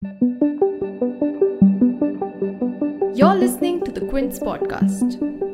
You're listening to the Quint's podcast.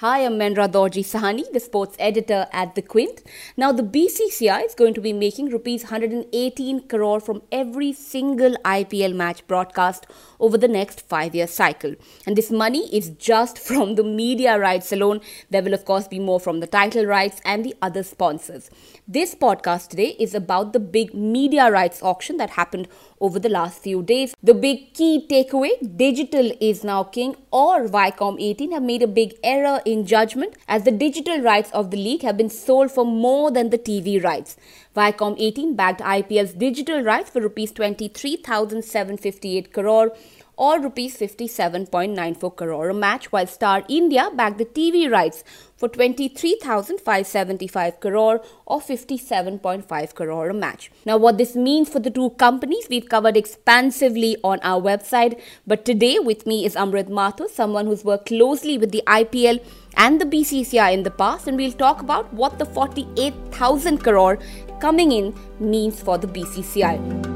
Hi, I'm Mendra Dorjey Sahni, the sports editor at The Quint. Now, the BCCI is going to be making rupees 118 crore from every single IPL match broadcast over the next five year cycle. And this money is just from the media rights alone. There will, of course, be more from the title rights and the other sponsors. This podcast today is about the big media rights auction that happened over the last few days. The big key takeaway digital is now king, or Viacom 18 have made a big error in judgment as the digital rights of the league have been sold for more than the TV rights. Viacom 18 bagged IPL's digital rights for rupees 23,758 crore or rupees 57.94 crore a match, while Star India backed the TV rights for 23,575 crore or 57.5 crore a match. Now, what this means for the two companies, we've covered expansively on our website. But today, with me is Amrit Mathur, someone who's worked closely with the IPL and the BCCI in the past, and we'll talk about what the 48,000 crore coming in means for the BCCI.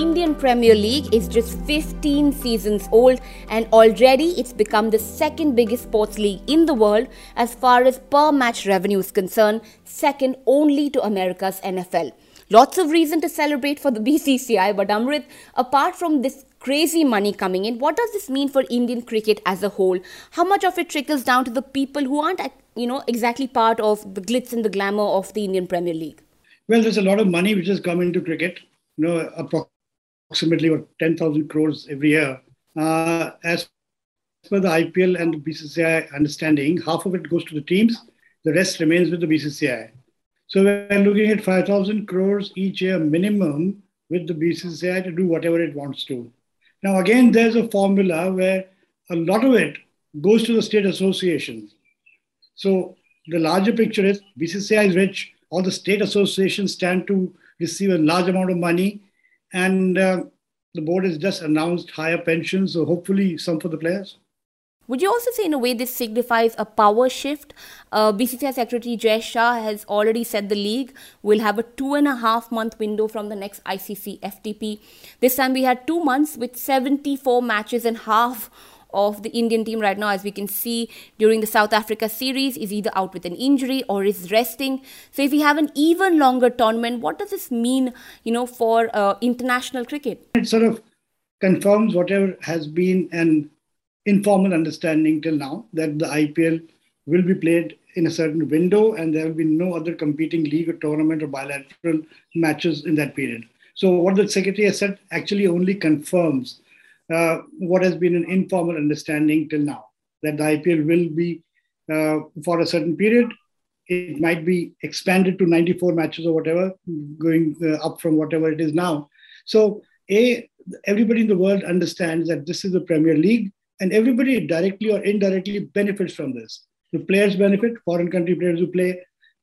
Indian Premier League is just 15 seasons old and already it's become the second biggest sports league in the world as far as per match revenue is concerned, second only to America's NFL. Lots of reason to celebrate for the BCCI, but Amrit, apart from this crazy money coming in, what does this mean for Indian cricket as a whole? How much of it trickles down to the people who aren't, you know, exactly part of the glitz and the glamour of the Indian Premier League? Well, there's a lot of money which has come into cricket. You know, approximately what 10,000 crores every year. Uh, as per the IPL and the BCCI understanding, half of it goes to the teams, the rest remains with the BCCI. So we're looking at 5,000 crores each year minimum with the BCCI to do whatever it wants to. Now, again, there's a formula where a lot of it goes to the state associations. So the larger picture is BCCI is rich, all the state associations stand to receive a large amount of money and uh, the board has just announced higher pensions, so hopefully some for the players. Would you also say, in a way, this signifies a power shift? Uh, BCCI Secretary Jay Shah has already said the league will have a two and a half month window from the next ICC FTP. This time we had two months with 74 matches and half of the Indian team right now, as we can see during the South Africa series, is either out with an injury or is resting. So if we have an even longer tournament, what does this mean, you know, for uh, international cricket? It sort of confirms whatever has been an informal understanding till now that the IPL will be played in a certain window and there will be no other competing league or tournament or bilateral matches in that period. So what the secretary has said actually only confirms uh, what has been an informal understanding till now that the IPL will be uh, for a certain period. It might be expanded to 94 matches or whatever, going uh, up from whatever it is now. So, A, everybody in the world understands that this is the Premier League, and everybody directly or indirectly benefits from this. The players benefit, foreign country players who play.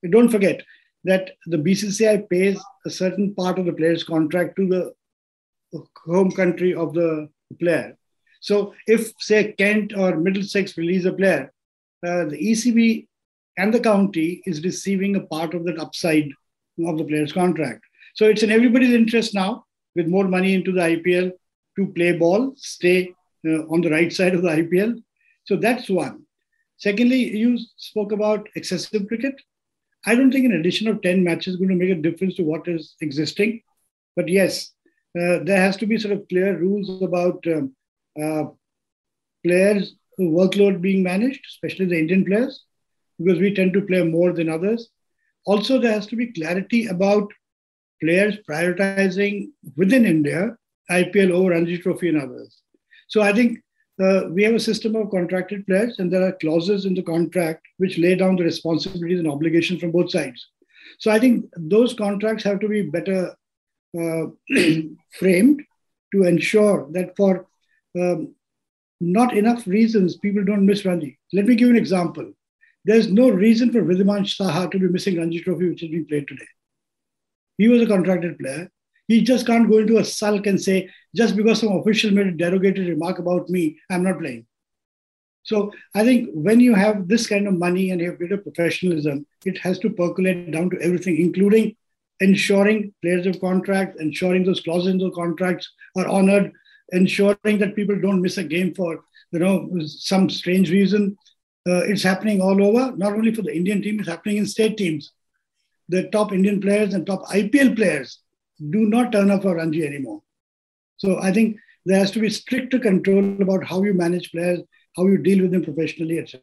Don't forget that the BCCI pays a certain part of the player's contract to the home country of the player. So if, say, Kent or Middlesex release a player, uh, the ECB and the county is receiving a part of that upside of the player's contract. So it's in everybody's interest now, with more money into the IPL, to play ball, stay uh, on the right side of the IPL. So that's one. Secondly, you spoke about excessive cricket. I don't think an addition of 10 matches is going to make a difference to what is existing. But yes, there has to be sort of clear rules about um, uh, players workload being managed, especially the Indian players, because we tend to play more than others. Also, there has to be clarity about players prioritizing within India IPL over Ranji Trophy and others. So I think uh, we have a system of contracted players, and there are clauses in the contract which lay down the responsibilities and obligations from both sides. So I think those contracts have to be better uh, framed to ensure that for um, not enough reasons people don't miss Ranji. Let me give you an example. There's no reason for Wriddhiman Saha to be missing Ranji Trophy, which is being played today. He was a contracted player. He just can't go into a sulk and say, just because some official made a derogatory remark about me, I'm not playing. So I think when you have this kind of money and you have greater professionalism, it has to percolate down to everything, including ensuring players of contracts, ensuring those clauses in the contracts are honored, ensuring that people don't miss a game for you know some strange reason. Uh, it's happening all over, not only for the Indian team, it's happening in state teams. The top Indian players and top IPL players do not turn up for Ranji anymore. So I think there has to be stricter control about how you manage players, how you deal with them professionally, etc.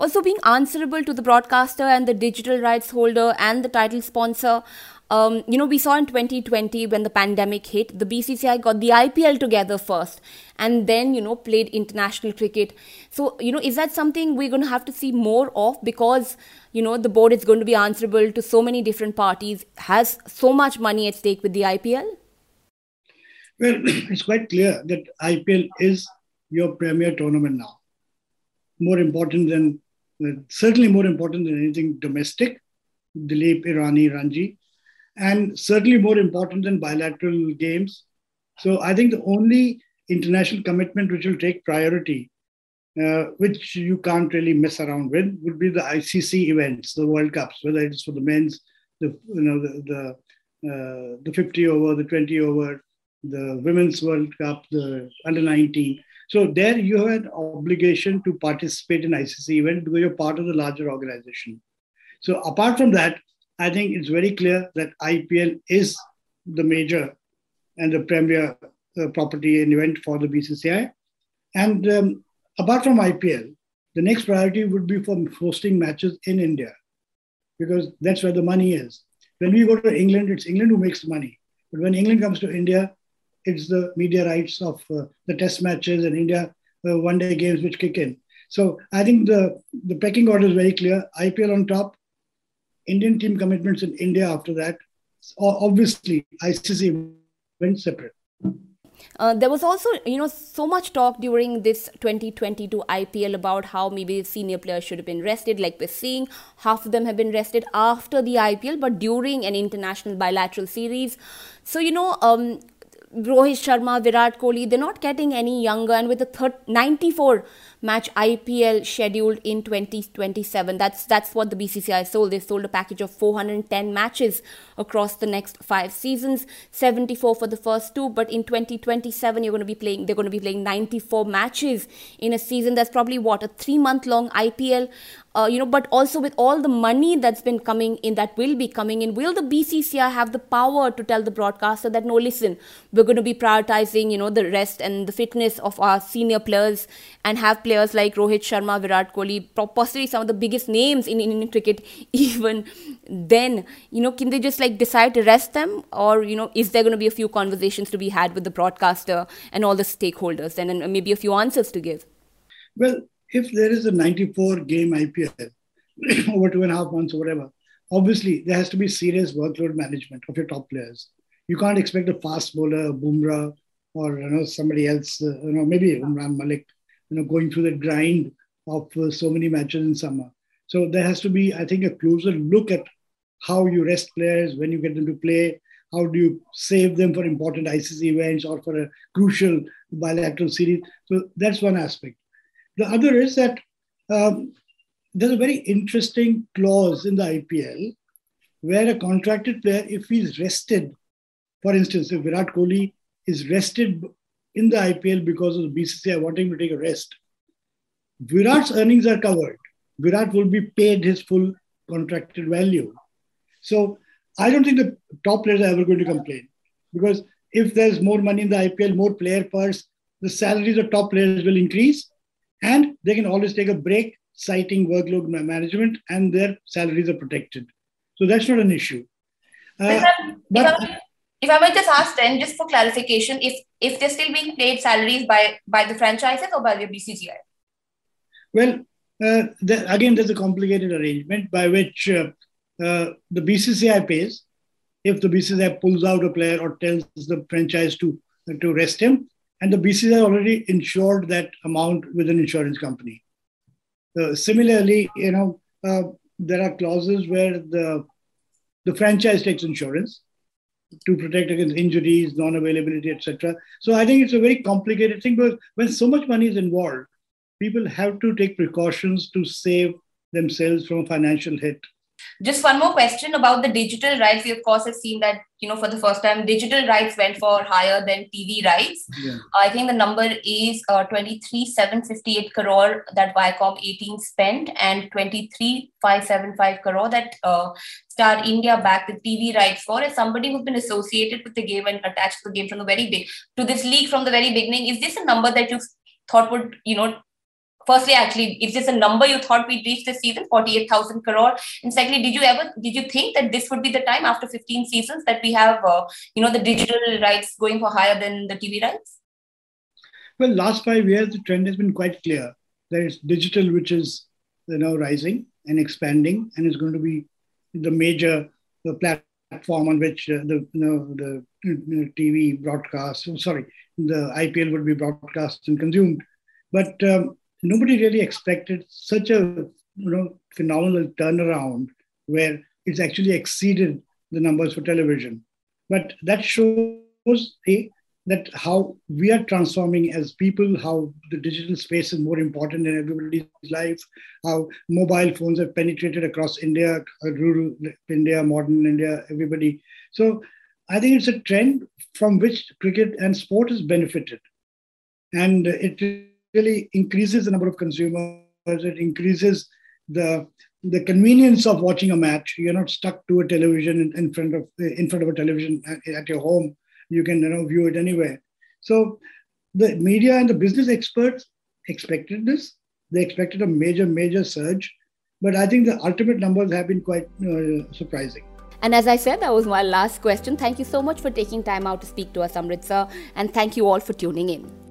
Also, being answerable to the broadcaster and the digital rights holder and the title sponsor. Um, you know, we saw in 2020 when the pandemic hit, the BCCI got the IPL together first and then, you know, played international cricket. So, you know, is that something we're going to have to see more of because, you know, the board is going to be answerable to so many different parties, has so much money at stake with the IPL? Well, it's quite clear that IPL is your premier tournament now. More important than, certainly more important than anything domestic, Duleep, Irani, Ranji, and certainly more important than bilateral games. So I think the only international commitment which will take priority, uh, which you can't really mess around with, would be the ICC events, the World Cups, whether it's for the men's, the you know the the, uh, the 50 over, the 20 over, the Women's World Cup, the under 19. So there you have an obligation to participate in ICC event because you're part of the larger organization. So apart from that, I think it's very clear that IPL is the major and the premier uh, property and event for the BCCI. And um, apart from IPL, the next priority would be for hosting matches in India because that's where the money is. When we go to England, it's England who makes the money. But when England comes to India, it's the media rights of uh, the test matches and India uh, one day games which kick in. So I think the, the pecking order is very clear. IPL on top, Indian team commitments in India after that. Obviously, ICC went separate. Uh, there was also, you know, so much talk during this 2022 IPL about how maybe senior players should have been rested. Like we're seeing, half of them have been rested after the IPL, but during an international bilateral series. So, you know, um, Rohit Sharma, Virat Kohli, they're not getting any younger. And with the 94 match IPL scheduled in 2027, that's that's what the BCCI sold. They sold a package of 410 matches across the next five seasons, 74 for the first two. But in 2027, you're going to be playing. They're going to be playing 94 matches in a season. That's probably what a three month long IPL uh, you know, but also with all the money that's been coming in, that will be coming in, will the BCCI have the power to tell the broadcaster that no, listen, we're going to be prioritizing, you know, the rest and the fitness of our senior players and have players like Rohit Sharma, Virat Kohli, possibly some of the biggest names in Indian cricket, even then, you know, can they just like decide to rest them, or you know, is there going to be a few conversations to be had with the broadcaster and all the stakeholders, and, and maybe a few answers to give? Well, if there is a 94 game IPL over two and a half months or whatever, obviously there has to be serious workload management of your top players. You can't expect a fast bowler, a Bumrah, or you know somebody else, uh, you know maybe Umran Malik, you know going through the grind of uh, so many matches in summer. So there has to be, I think, a closer look at how you rest players when you get them to play. How do you save them for important ICC events or for a crucial bilateral series? So that's one aspect. The other is that um, there's a very interesting clause in the IPL where a contracted player, if he's rested, for instance, if Virat Kohli is rested in the IPL because of the BCCI wanting to take a rest, Virat's earnings are covered. Virat will be paid his full contracted value. So I don't think the top players are ever going to complain because if there's more money in the IPL, more player purse, the salaries of top players will increase and they can always take a break, citing workload management, and their salaries are protected. So that's not an issue. Uh, but, if, I, might just ask then, just for clarification, if if they're still being paid salaries by by the franchises or by the BCCI? Well, uh, again, there's a complicated arrangement by which uh, uh, the BCCI pays. If the BCCI pulls out a player or tells the franchise to to rest him, and the BCCI already insured that amount with an insurance company. Uh, similarly, you know, uh, there are clauses where the the franchise takes insurance, to protect against injuries, non-availability, etc. So I think it's a very complicated thing. because when so much money is involved, people have to take precautions to save themselves from a financial hit. Just one more question about the digital rights. We of course have seen that you know for the first time digital rights went for higher than TV rights. Yeah. I think the number is uh, 23,758 crore that Viacom 18 spent and 23,575 crore that uh, Star India backed the TV rights for. As somebody who's been associated with the game and attached to the game from the very big to this league from the very beginning, is this a number that you thought would you know firstly actually is this a number you thought we'd reach this season 48000 crore. And secondly did you ever did you think that this would be the time after 15 seasons that we have uh, you know the digital rights going for higher than the tv rights? Well last five years the trend has been quite clear there is digital which is you know rising and expanding and is going to be the major the platform on which uh, the you know the tv broadcast sorry the ipl would be broadcast and consumed. But um, nobody really expected such a you know phenomenal turnaround where it's actually exceeded the numbers for television. But that shows a, that how we are transforming as people, how the digital space is more important in everybody's life, how mobile phones have penetrated across India, uh, rural India, modern India, everybody. So I think it's a trend from which cricket and sport has benefited. And it really increases the number of consumers. It increases the the convenience of watching a match. You're not stuck to a television in, front of in front of a television at, at your home. You can you know view it anywhere. So the media and the business experts expected this. They expected a major major surge, but I think the ultimate numbers have been quite uh, surprising. And as I said, that was my last question. Thank you so much for taking time out to speak to us, Amrit sir, and thank you all for tuning in.